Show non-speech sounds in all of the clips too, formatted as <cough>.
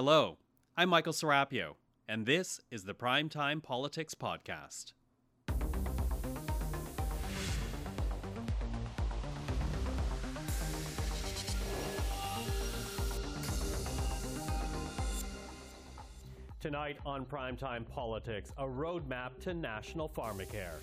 Hello, I'm Michael Serapio, and this is the Primetime Politics Podcast. Tonight on Primetime Politics, a roadmap to national pharmacare.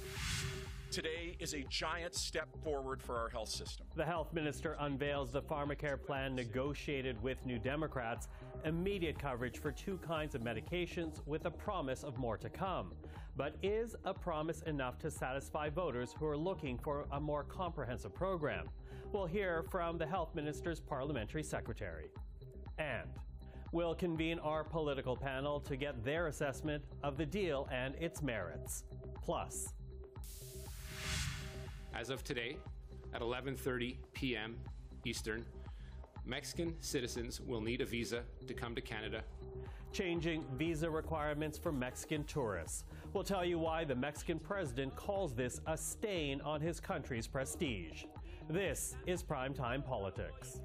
Today is a giant step forward for our health system. The health minister unveils the pharmacare plan negotiated with New Democrats, immediate coverage for two kinds of medications with a promise of more to come. But is a promise enough to satisfy voters who are looking for a more comprehensive program? We'll hear from the health minister's parliamentary secretary. And We'll convene our political panel to get their assessment of the deal and its merits. Plus, as of today, at 11:30 p.m. Eastern, Mexican citizens will need a visa to come to Canada. Changing visa requirements for Mexican tourists. We'll tell you why the Mexican president calls this a stain on his country's prestige. This is Primetime Politics.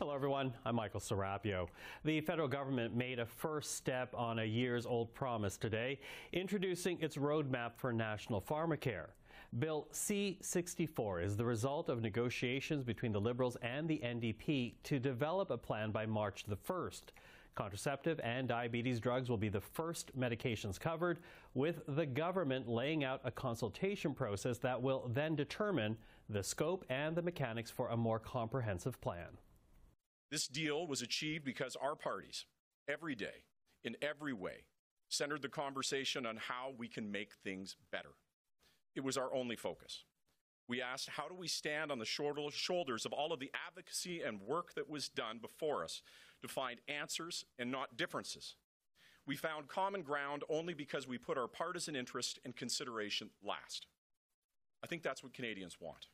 Hello, everyone. I'm Michael Serapio. The federal government made a first step on a years old promise today, introducing its roadmap for national pharmacare. Bill C 64 is the result of negotiations between the Liberals and the NDP to develop a plan by March the 1st. Contraceptive and diabetes drugs will be the first medications covered, with the government laying out a consultation process that will then determine the scope and the mechanics for a more comprehensive plan. This deal was achieved because our parties, every day, in every way, centered the conversation on how we can make things better. It was our only focus. We asked, how do we stand on the shoulders of all of the advocacy and work that was done before us to find answers and not differences? We found common ground only because we put our partisan interest and consideration last. I think that's what Canadians want.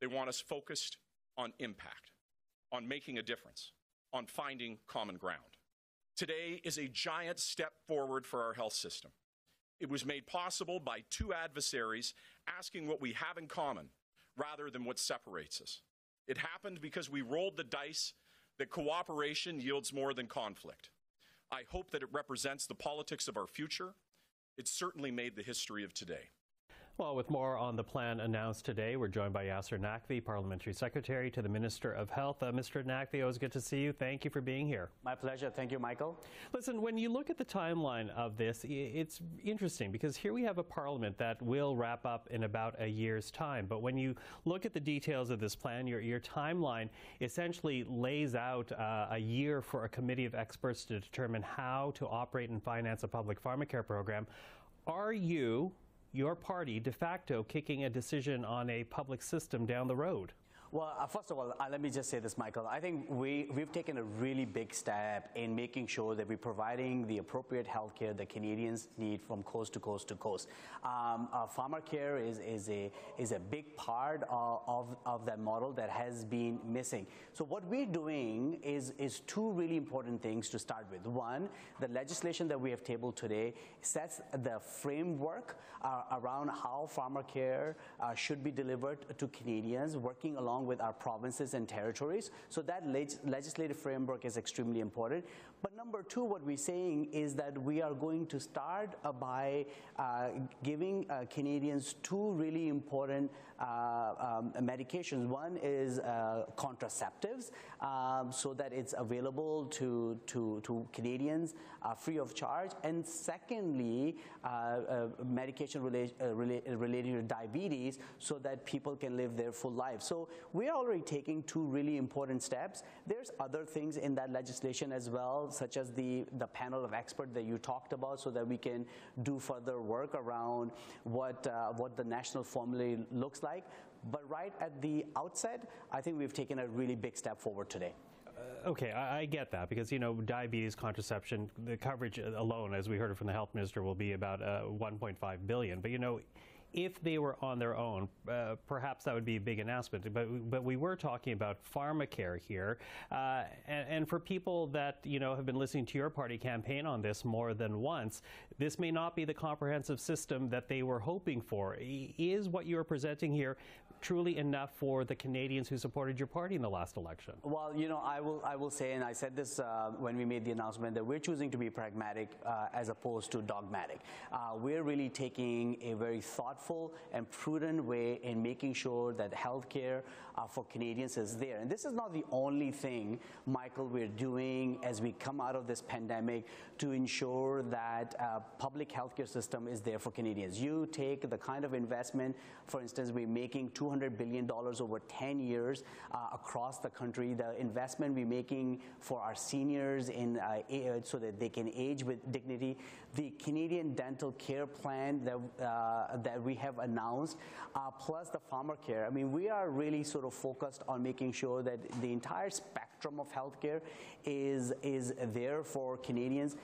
They want us focused on impact on making a difference, on finding common ground. Today is a giant step forward for our health system. It was made possible by two adversaries asking what we have in common rather than what separates us. It happened because we rolled the dice that cooperation yields more than conflict. I hope that it represents the politics of our future. It certainly made the history of today. Well, with more on the plan announced today, we're joined by Yasir Naqvi, Parliamentary Secretary to the Minister of Health. Uh, Mr. Naqvi, always good to see you. Thank you for being here. My pleasure. Thank you, Michael. Listen, when you look at the timeline of this, it's interesting because here we have a Parliament that will wrap up in about a year's time. But when you look at the details of this plan, your, your timeline essentially lays out uh, a year for a committee of experts to determine how to operate and finance a public pharmacare program. Are you your party de facto kicking a decision on a public system down the road? Well, uh, first of all, uh, let me just say this, Michael. I think we, we've taken a really big step in making sure that we're providing the appropriate health care that Canadians need from coast to coast to coast. Um, uh, pharmacare is, is, a, is a big part of, of, of, that model that has been missing. So what we're doing is, is two really important things to start with. One, the legislation that we have tabled today sets the framework uh, around how pharmacare uh, should be delivered to Canadians, working along with our provinces and territories. So that leg legislative framework is extremely important. But number two, what we're saying is that we are going to start uh, by uh, giving uh, Canadians two really important uh, um, medications. One is uh, contraceptives, um, so that it's available to, to, to Canadians uh, free of charge. And secondly, medication rela rela related to diabetes, so that people can live their full life. So we're already taking two really important steps. There's other things in that legislation as well, such as the, the panel of experts that you talked about, so that we can do further work around what, uh, what the national formula looks like. But right at the outset, I think we've taken a really big step forward today. Uh, okay, I, I, get that because you know diabetes contraception, the coverage alone, as we heard from the health minister, will be about uh, 1.5 billion. But you know, if they were on their own, uh, perhaps that would be a big announcement. But but we were talking about pharmacare here, uh, and, and, for people that you know have been listening to your party campaign on this more than once, this may not be the comprehensive system that they were hoping for. Is what you are presenting here truly enough for the Canadians who supported your party in the last election? Well, you know, I will, I will say, and I said this uh, when we made the announcement, that we're choosing to be pragmatic uh, as opposed to dogmatic. Uh, we're really taking a very thoughtful and prudent way in making sure that healthcare uh, for Canadians is there. And this is not the only thing, Michael, we're doing as we come out of this pandemic to ensure that uh, public healthcare system is there for Canadians. You take the kind of investment, for instance, we're making 200 billion dollars over 10 years uh, across the country. The investment we're making for our seniors in uh, so that they can age with dignity. The Canadian Dental Care Plan that uh, that we have announced, uh, plus the farmer pharmacare. I mean, we are really sort of focused on making sure that the entire spectrum of healthcare is is there for Canadians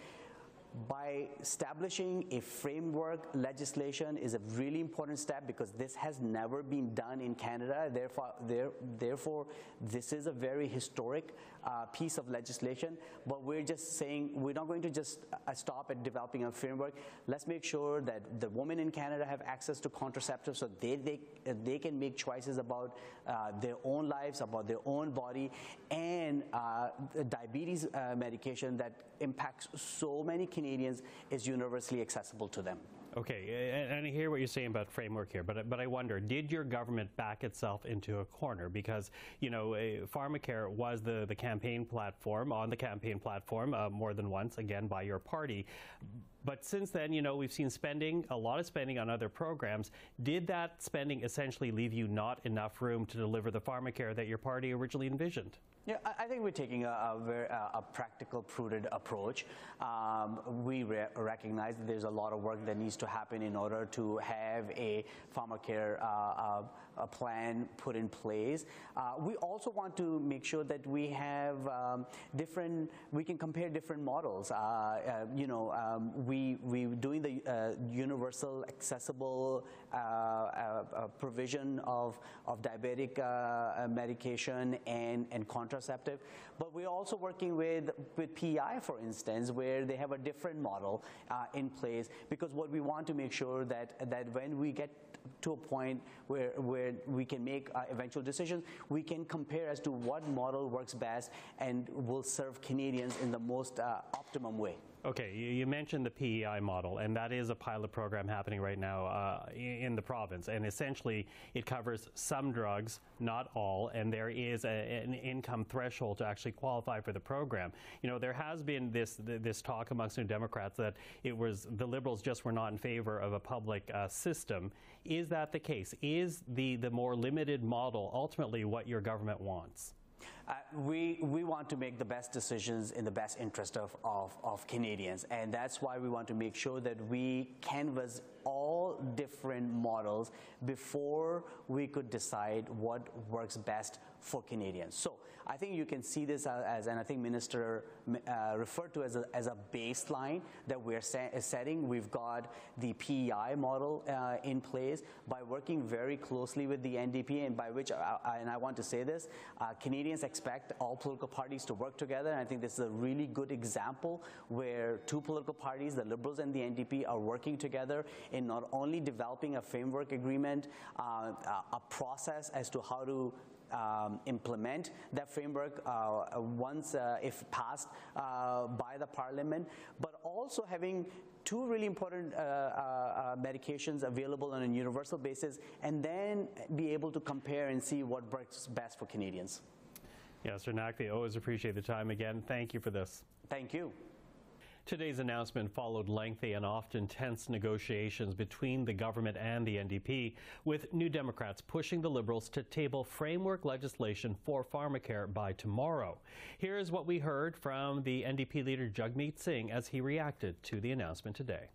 by establishing a framework legislation is a really important step because this has never been done in Canada. Therefore, there, therefore this is a very historic uh, piece of legislation. But we're just saying we're not going to just uh, stop at developing a framework. Let's make sure that the women in Canada have access to contraceptives so they, they, they can make choices about uh, their own lives, about their own body, and uh, diabetes uh, medication that impacts so many Canadians is universally accessible to them. Okay, and I hear what you're saying about framework here, but but I wonder, did your government back itself into a corner? Because you know pharmacare was the the campaign platform on the campaign platform uh, more than once again by your party, but since then you know we've seen spending a lot of spending on other programs. Did that spending essentially leave you not enough room to deliver the pharmacare that your party originally envisioned? Yeah, I think we're taking a, a, very, a practical, prudent approach. Um, we re recognize that there's a lot of work that needs to happen in order to have a pharmacare uh, uh, a plan put in place. Uh, we also want to make sure that we have um, different, we can compare different models. Uh, uh, you know, um, we, we doing the uh, universal accessible uh, provision of, of diabetic medication and, and contraceptive, but we're also working with, with PEI, for instance, where they have a different model in place because what we want to make sure that, that when we get to a point where, where we can make uh, eventual decisions, we can compare as to what model works best and will serve Canadians in the most uh, optimum way. Okay, you mentioned the PEI model, and that is a pilot program happening right now uh, in the province. And essentially, it covers some drugs, not all, and there is a, an income threshold to actually qualify for the program. You know, there has been this this talk amongst New Democrats that it was the Liberals just were not in favor of a public uh, system. Is that the case? Is the the more limited model ultimately what your government wants? Uh, we, we want to make the best decisions in the best interest of, of, of Canadians. And that's why we want to make sure that we canvas all different models before we could decide what works best for Canadians. So I think you can see this as, and I think Minister uh, referred to as a, as a baseline that we're setting. We've got the PEI model uh, in place by working very closely with the NDP, and by which, uh, and I want to say this, uh, Canadians expect all political parties to work together. And I think this is a really good example where two political parties, the Liberals and the NDP, are working together in not only developing a framework agreement, uh, a process as to how to um, implement that framework uh, once uh, if passed uh, by the parliament, but also having two really important medications available on a universal basis, and then be able to compare and see what works best for Canadians. Yasir Naqvi, always appreciate the time again. Thank you for this. Thank you. Today's announcement followed lengthy and often tense negotiations between the government and the NDP, with New Democrats pushing the Liberals to table framework legislation for pharmacare by tomorrow. Here is what we heard from the NDP leader Jagmeet Singh as he reacted to the announcement today.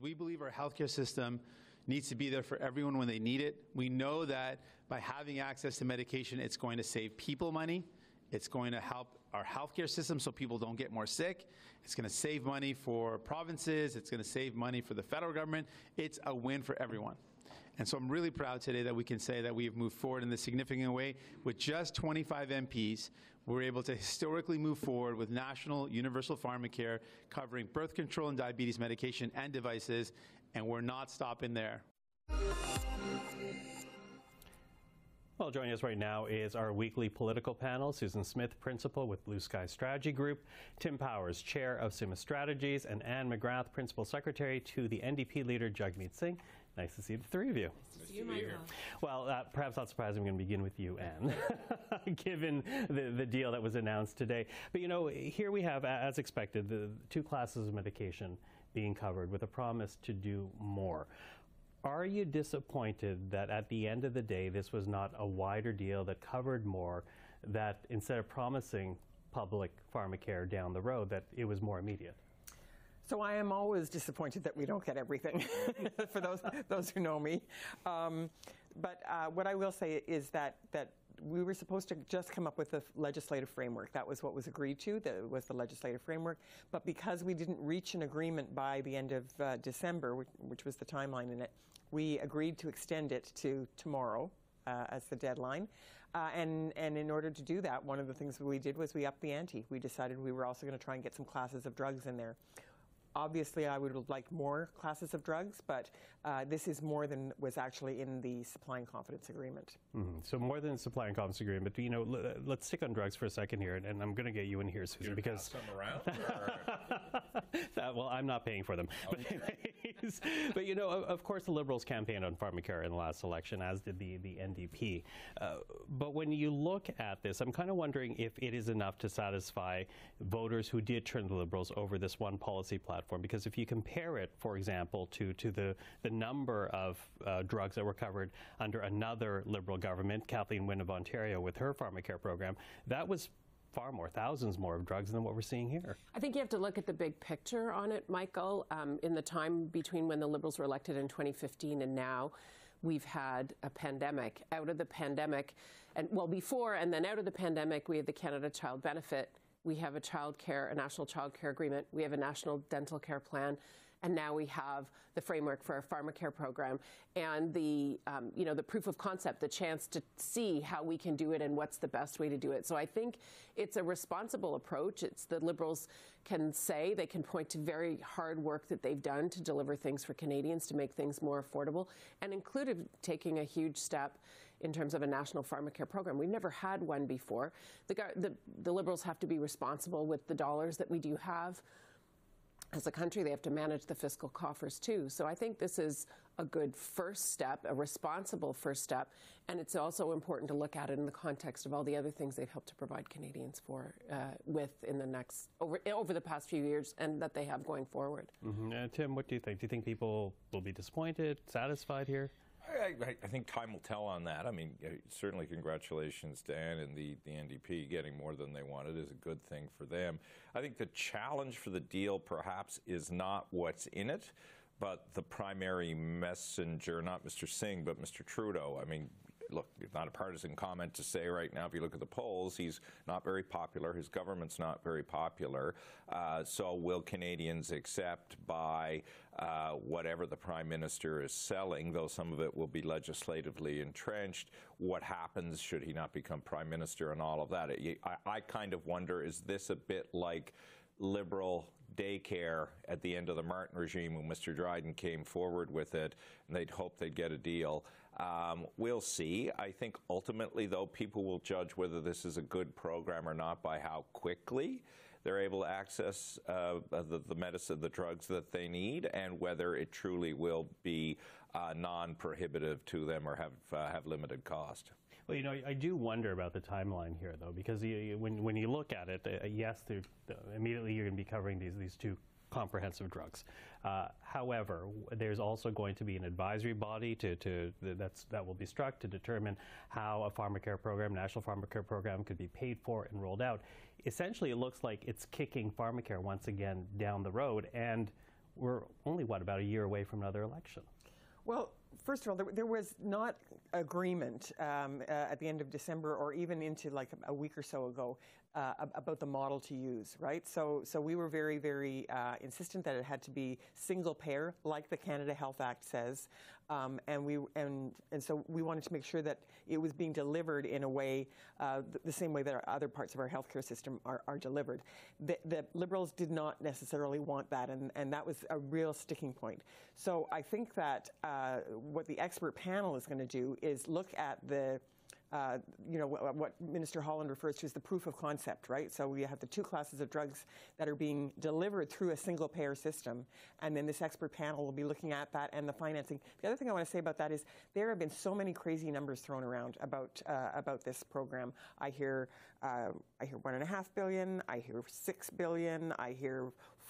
We believe our healthcare system needs to be there for everyone when they need it. We know that by having access to medication, it's going to save people money. It's going to help our healthcare system so people don't get more sick. It's going to save money for provinces. It's going to save money for the federal government. It's a win for everyone. And so I'm really proud today that we can say that we have moved forward in this significant way. With just 25 MPs, we're able to historically move forward with national universal pharmacare covering birth control and diabetes medication and devices, and we're not stopping there. Well, joining us right now is our weekly political panel Susan Smith, principal with Blue Sky Strategy Group, Tim Powers, chair of Summa Strategies, and Anne McGrath, principal secretary to the NDP leader Jagmeet Singh. Nice to see the three of you. Nice to see you, Michael. Well, uh, perhaps not surprising, I'm going to begin with you, Anne, <laughs> given the, the deal that was announced today. But you know, here we have, as expected, the two classes of medication being covered with a promise to do more. Are you disappointed that at the end of the day, this was not a wider deal that covered more, that instead of promising public pharmacare down the road, that it was more immediate? So I am always disappointed that we don't get everything, <laughs> for those, those who know me. Um, but uh, what I will say is that, that we were supposed to just come up with a legislative framework. That was what was agreed to, that was the legislative framework. But because we didn't reach an agreement by the end of uh, December, which, which, was the timeline in it, we agreed to extend it to tomorrow uh, as the deadline. Uh, and, and in order to do that, one of the things we did was we upped the ante. We decided we were also going to try and get some classes of drugs in there. Obviously, I would like more classes of drugs, but uh, this is more than was actually in the supply and confidence agreement. Mm-hmm. So more than supply and confidence agreement. But you know, l- let's stick on drugs for a second here, and, and I'm going to get you in here, Susan, because some around. <laughs> that, well, I'm not paying for them. But, anyways, <laughs> but you know, of, of, course, the Liberals campaigned on pharmacare in the last election, as did the the NDP. Uh, but when you look at this, I'm kind of wondering if it is enough to satisfy voters who did turn the Liberals over this one policy platform. Because if you compare it, for example, to to the the number of uh, drugs that were covered under another Liberal government, Kathleen Wynne of Ontario, with her pharmacare program, that was far more, thousands more of drugs than what we're seeing here. I think you have to look at the big picture on it, Michael. Um, in the time between when the Liberals were elected in 2015 and now, we've had a pandemic. Out of the pandemic, and well, before and then out of the pandemic, we had the Canada Child Benefit. We have a child care, a national child care agreement. We have a national dental care plan and now we have the framework for our pharmacare program and the um, you know the proof of concept, the chance to see how we can do it and what's the best way to do it. So I think it's a responsible approach. It's the Liberals can say they can point to very hard work that they've done to deliver things for Canadians to make things more affordable, and included taking a huge step in terms of a national pharmacare program. We've never had one before. The, the, the Liberals have to be responsible with the dollars that we do have as a country, they have to manage the fiscal coffers too. So I think this is a good first step, a responsible first step, and it's also important to look at it in the context of all the other things they've helped to provide Canadians for uh, with in the next over over the past few years, and that they have going forward. Mm-hmm. Uh, Tim, what do you think? Do you think people will be disappointed, satisfied here? I, I, think time will tell on that. I mean, certainly congratulations to and the, the NDP getting more than they wanted is a good thing for them. I think the challenge for the deal perhaps is not what's in it, but the primary messenger, not Mr. Singh, but Mr. Trudeau. I mean, look, it's not a partisan comment to say right now, if you look at the polls, he's not very popular. His government's not very popular. Uh, so will Canadians accept by uh, whatever the prime minister is selling, though some of it will be legislatively entrenched? What happens should he not become prime minister and all of that? I, I kind of wonder, is this a bit like liberal daycare at the end of the Martin regime when Mr. Dryden came forward with it, and they'd hoped they'd get a deal. Um, we'll see. I think ultimately, though, people will judge whether this is a good program or not by how quickly they're able to access uh, the, the, medicine, the drugs that they need, and whether it truly will be uh, non-prohibitive to them or have uh, have limited cost. Well, you know, I do wonder about the timeline here, though, because you, when when you look at it, uh, yes, immediately you're going to be covering these these two comprehensive drugs. Uh, however, there's also going to be an advisory body to, to that's, that will be struck to determine how a pharmacare program, national pharmacare program, could be paid for and rolled out. Essentially, it looks like it's kicking pharmacare once again down the road, and we're only what about a year away from another election. Well, first of all, there, there was not agreement um, uh, at the end of December or even into like a week or so ago uh, about the model to use, right? So, so we were very, very uh, insistent that it had to be single payer, like the Canada Health Act says. Um, and we and and so we wanted to make sure that it was being delivered in a way uh, the, the same way that other parts of our healthcare system are, are delivered. The, the, Liberals did not necessarily want that, and, and that was a real sticking point. So I think that uh, what the expert panel is going to do is look at the uh, you know, what, Minister Holland refers to as the proof of concept, right? So we have the two classes of drugs that are being delivered through a single payer system, and then this expert panel will be looking at that and the financing. The other thing I want to say about that is there have been so many crazy numbers thrown around about uh, about this program. I hear uh, I hear one and a half billion, I hear six billion, I hear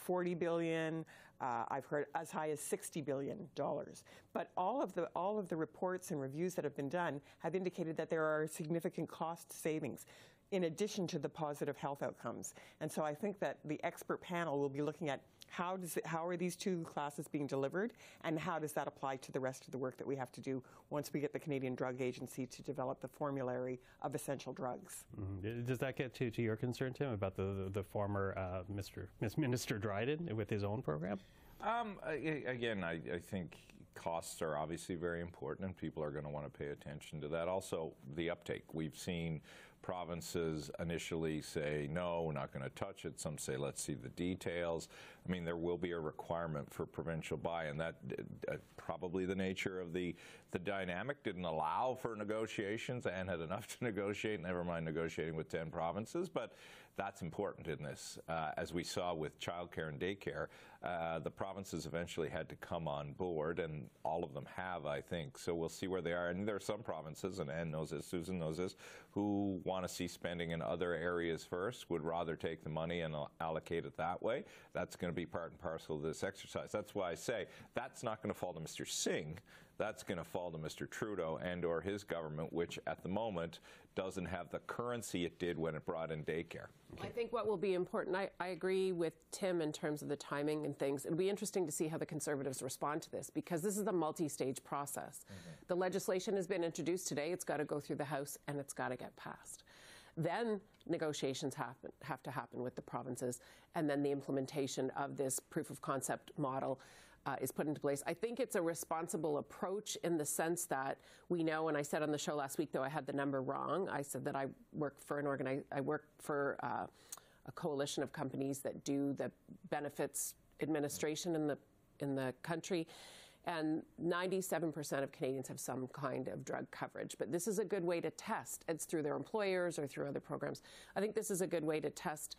40 billion. Uh, I've heard as high as 60 billion dollars. But all of the all of the reports and reviews that have been done have indicated that there are significant cost savings in addition to the positive health outcomes. And so I think that the expert panel will be looking at how does it, how are these two classes being delivered and how does that apply to the rest of the work that we have to do once we get the Canadian Drug Agency to develop the formulary of essential drugs. Mm-hmm. Does that get to, to your concern, Tim, about the, the, the former uh, Mr. Minister Dryden with his own program? Um, again, I, I think costs are obviously very important and people are going to want to pay attention to that. Also, the uptake. We've seen provinces initially say, no, we're not going to touch it. Some say, let's see the details. I mean, there will be a requirement for provincial buy, and that uh, probably the nature of the, the dynamic didn't allow for negotiations and had enough <laughs> to negotiate, never mind negotiating with 10 provinces. But that's important in this. Uh, as we saw with childcare and daycare, uh, the provinces eventually had to come on board, and all of them have, I think. So we'll see where they are. And there are some provinces, and Anne knows this, Susan knows this, who want to see spending in other areas first, would rather take the money and allocate it that way. That's going to be part and parcel of this exercise. That's why I say that's not going to fall to Mr. Singh that's going to fall to Mr. Trudeau and or his government, which at the moment doesn't have the currency it did when it brought in daycare. I think what will be important, I, I, agree with Tim in terms of the timing and things. It'll be interesting to see how the Conservatives respond to this because this is a multi-stage process. Mm-hmm. The legislation has been introduced today. It's got to go through the House and it's got to get passed. Then negotiations happen, have to happen with the provinces, and then the implementation of this proof of concept model uh, is put into place. I think it's a responsible approach in the sense that we know, and I said on the show last week, though I had the number wrong. I said that I work for an organi- I work for uh, a coalition of companies that do the benefits administration in the in the country. And 97% of Canadians have some kind of drug coverage. But this is a good way to test. It's through their employers or through other programs. I think this is a good way to test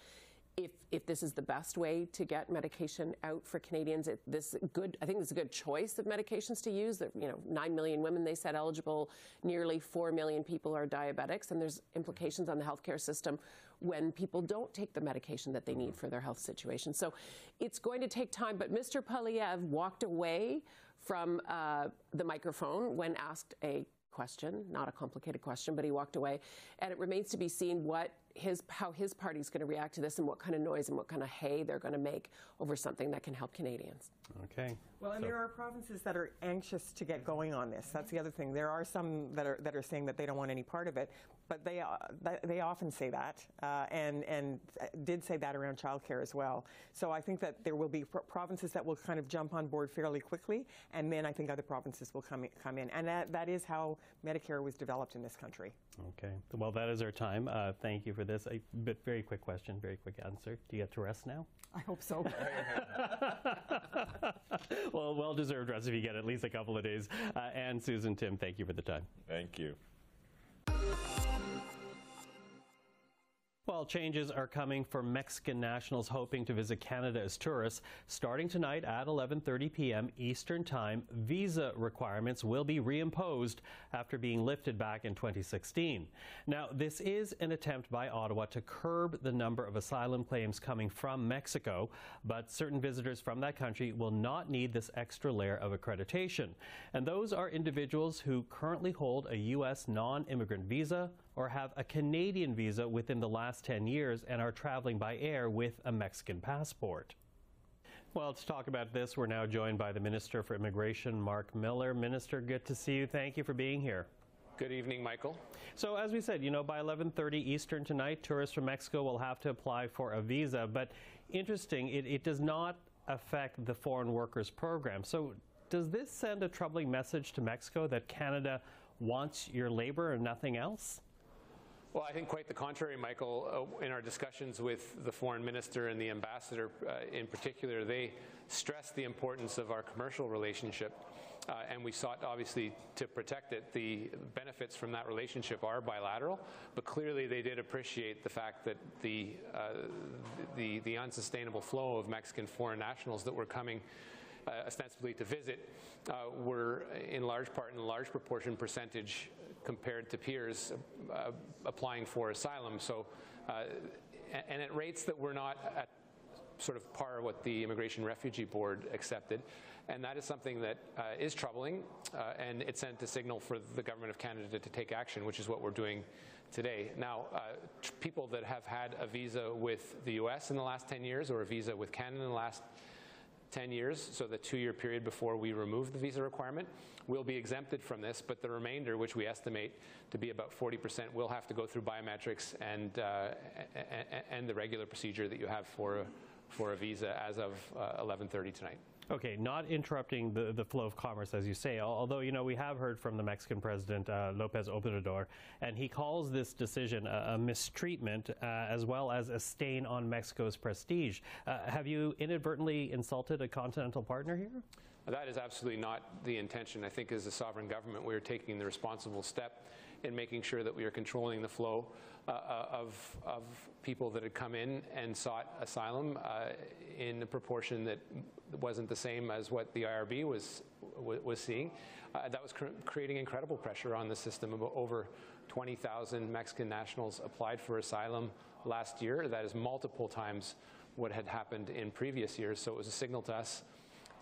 if, if this is the best way to get medication out for Canadians, it, this good, I think this is a good choice of medications to use. That you know, nine million women they said eligible, nearly four million people are diabetics, and there's implications on the healthcare system when people don't take the medication that they need for their health situation. So it's going to take time. But Mr. Poilievre walked away from uh, the microphone when asked a question, not a complicated question, but he walked away. And it remains to be seen what his how his party's going to react to this and what kind of noise and what kind of hay they're going to make over something that can help Canadians. Okay. Well, and so. there are provinces that are anxious to get going on this. That's the other thing. There are some that are that are saying that they don't want any part of it, but they uh, they often say that, uh, and and did say that around childcare as well. So I think that there will be provinces that will kind of jump on board fairly quickly, and then I think other provinces will come in, come in, and that, that is how Medicare was developed in this country. Okay. Well, that is our time. Uh, thank you for this. A bit very quick question, very quick answer. Do you get to rest now? I hope so. <laughs> <laughs> <laughs> well, well deserved rest if you get at least a couple of days. Uh, and Susan, Tim, thank you for the time. Thank you. Well, changes are coming for Mexican nationals hoping to visit Canada as tourists. Starting tonight at 11:30 p.m. Eastern Time, visa requirements will be reimposed after being lifted back in 2016. Now, this is an attempt by Ottawa to curb the number of asylum claims coming from Mexico, but certain visitors from that country will not need this extra layer of accreditation. And those are individuals who currently hold a U.S. non-immigrant visa or have a Canadian visa within the last 10 years and are traveling by air with a Mexican passport. Well, to talk about this, we're now joined by the Minister for Immigration, Mark Miller. Minister, good to see you. Thank you for being here. Good evening, Michael. So, as we said, you know, by 11:30 Eastern tonight, tourists from Mexico will have to apply for a visa. But interesting, it, it does not affect the foreign workers program. So, does this send a troubling message to Mexico that Canada wants your labor and nothing else? Well, I think quite the contrary, Michael. Uh, in our discussions with the foreign minister and the ambassador uh, in particular, they stressed the importance of our commercial relationship. Uh, and we sought, obviously, to protect it. The benefits from that relationship are bilateral, but clearly they did appreciate the fact that the, uh, the, the unsustainable flow of Mexican foreign nationals that were coming ostensibly to visit uh, were in large part, in large proportion percentage compared to peers uh, applying for asylum. So, uh, and at rates that were not at sort of par what the Immigration Refugee Board accepted. And that is something that uh, is troubling, uh, and it sent a signal for the Government of Canada to take action, which is what we're doing today. Now, uh, people that have had a visa with the US in the last 10 years or a visa with Canada in the last 10 years, so the two-year period before we remove the visa requirement, will be exempted from this, but the remainder, which we estimate to be about 40%, will have to go through biometrics and, uh, and the regular procedure that you have for, for a visa as of uh, 11.30 tonight. Okay, not interrupting the, the flow of commerce, as you say, although, you know, we have heard from the Mexican president, uh, Lopez Obrador, and he calls this decision a, a mistreatment uh, as well as a stain on Mexico's prestige. Uh, have you inadvertently insulted a continental partner here? That is absolutely not the intention. I think as a sovereign government, we are taking the responsible step in making sure that we are controlling the flow uh, uh of, of people that had come in and sought asylum uh, in a proportion that wasn't the same as what the IRB was, was seeing. Uh, that was cr creating incredible pressure on the system. Over 20,000 Mexican nationals applied for asylum last year. That is multiple times what had happened in previous years. So it was a signal to us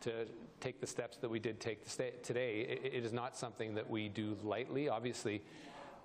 to take the steps that we did take today. It, is not something that we do lightly. Obviously,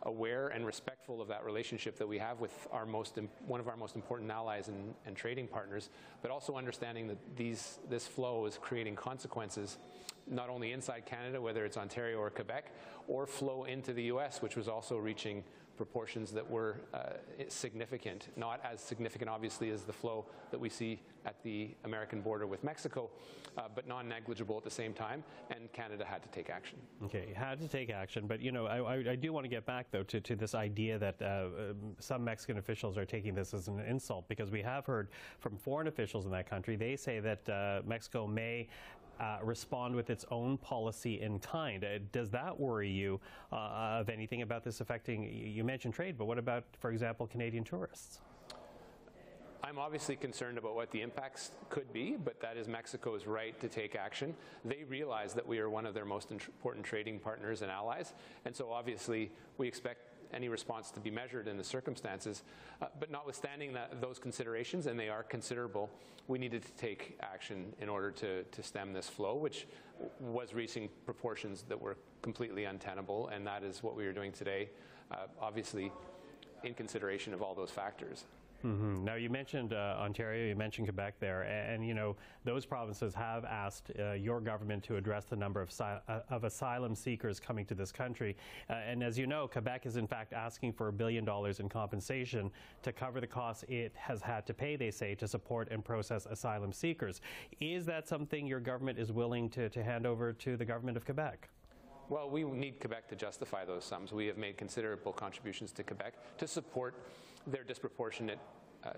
aware and respectful of that relationship that we have with our most one of our most important allies and, and trading partners, but also understanding that these this flow is creating consequences not only inside Canada, whether it's Ontario or Quebec, or flow into the U.S., which was also reaching proportions that were uh, significant, not as significant, obviously, as the flow that we see at the American border with Mexico, uh, but non negligible at the same time, and Canada had to take action. Okay, had to take action, but you know, I, I do want to get back though to, to this idea that uh, um, some Mexican officials are taking this as an insult because we have heard from foreign officials in that country, they say that uh, Mexico may uh, respond with its own policy in kind. Uh, does that worry you uh, of anything about this affecting, you mentioned trade, but what about, for example, Canadian tourists? I'm obviously concerned about what the impacts could be, but that is Mexico's right to take action. They realize that we are one of their most important trading partners and allies, and so obviously we expect any response to be measured in the circumstances. Uh, but notwithstanding that, those considerations, and they are considerable, we needed to take action in order to, to stem this flow, which was reaching proportions that were completely untenable, and that is what we are doing today, uh, obviously in consideration of all those factors. Mm-hmm. Now, you mentioned uh, Ontario, you mentioned Quebec there, and, and, you know those provinces have asked uh, your government to address the number of, uh, of asylum seekers coming to this country. Uh, and as you know, Quebec is in fact asking for a billion dollars in compensation to cover the costs it has had to pay, they say, to support and process asylum seekers. Is that something your government is willing to, to hand over to the government of Quebec? Well, we need Quebec to justify those sums. We have made considerable contributions to Quebec to support their disproportionate, uh,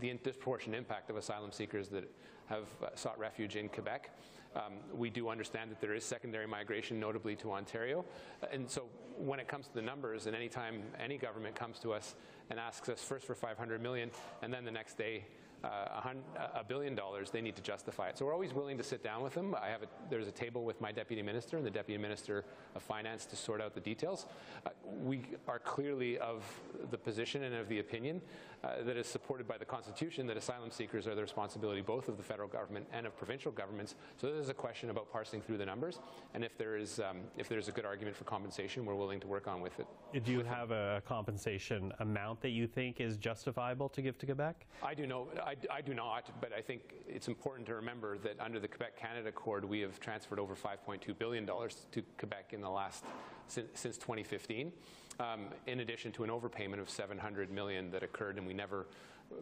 the disproportionate impact of asylum seekers that have uh, sought refuge in Quebec. Um, we do understand that there is secondary migration, notably to Ontario. Uh, and so when it comes to the numbers, and anytime any government comes to us and asks us first for 500 million, and then the next day a billion dollars, they need to justify it. So we're always willing to sit down with them. I have a, there's a table with my deputy minister and the deputy minister of finance to sort out the details. Uh, we are clearly of the position and of the opinion uh, that is supported by the Constitution that asylum seekers are the responsibility both of the federal government and of provincial governments. So there's a question about parsing through the numbers, and if there is um, if there's a good argument for compensation, we're willing to work on with it. Do you have a compensation amount that you think is justifiable to give to Quebec? I do know. I I, I, do not, but I think it's important to remember that under the Quebec-Canada Accord, we have transferred over $5.2 billion to Quebec in the last, since, since 2015, um, in addition to an overpayment of 700 million that occurred and we never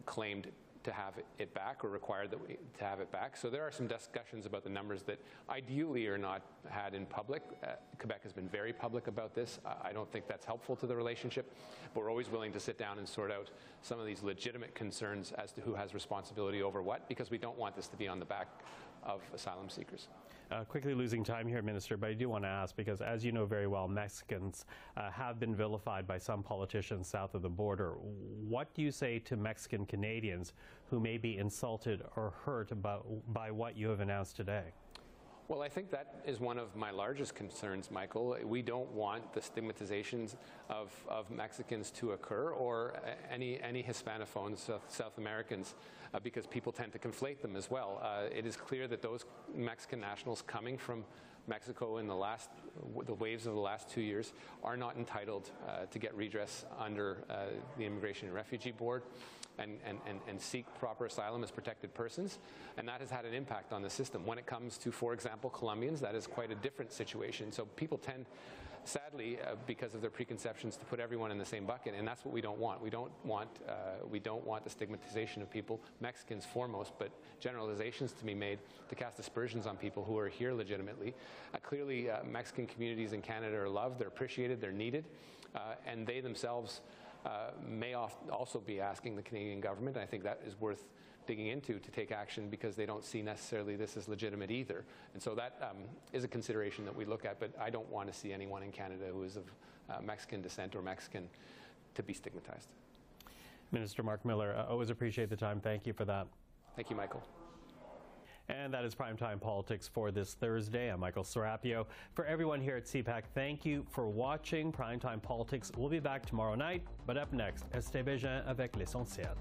claimed to have it back or required that we, to have it back. So there are some discussions about the numbers that ideally are not had in public. Uh, Quebec has been very public about this. I I don't think that's helpful to the relationship, but we're always willing to sit down and sort out some of these legitimate concerns as to who has responsibility over what, because we don't want this to be on the back of asylum seekers. Uh, quickly losing time here, Minister, but I do want to ask because, as you know very well, Mexicans uh, have been vilified by some politicians south of the border. What do you say to Mexican Canadians who may be insulted or hurt about, by what you have announced today? Well, I think that is one of my largest concerns, Michael. We don't want the stigmatizations of, of Mexicans to occur or any, any Hispanophones, South, South Americans, uh, because people tend to conflate them as well. Uh, it is clear that those Mexican nationals coming from Mexico in the last, the waves of the last two years are not entitled uh, to get redress under uh, the Immigration and Refugee Board and, and, and, and seek proper asylum as protected persons. And that has had an impact on the system. When it comes to, for example, Colombians, that is quite a different situation. So people tend, sadly, uh, because of their preconceptions, to put everyone in the same bucket, and that's what we don't want. We don't want, uh, we don't want the stigmatization of people, Mexicans foremost, but generalizations to be made to cast aspersions on people who are here legitimately. Uh, clearly, uh, Mexican communities in Canada are loved, they're appreciated, they're needed, uh, and they themselves uh, may also be asking the Canadian government. And I think that is worth digging into to take action because they don't see necessarily this as legitimate either. And so that um, is a consideration that we look at, but I don't want to see anyone in Canada who is of uh, Mexican descent or Mexican to be stigmatized. Minister Mark Miller, I always appreciate the time. Thank you for that. Thank you, Michael. And that is Primetime Politics for this Thursday. I'm Michael Serapio. For everyone here at CPAC, thank you for watching Primetime Politics. We'll be back tomorrow night, but up next, Estée Bégin avec l'essentiel.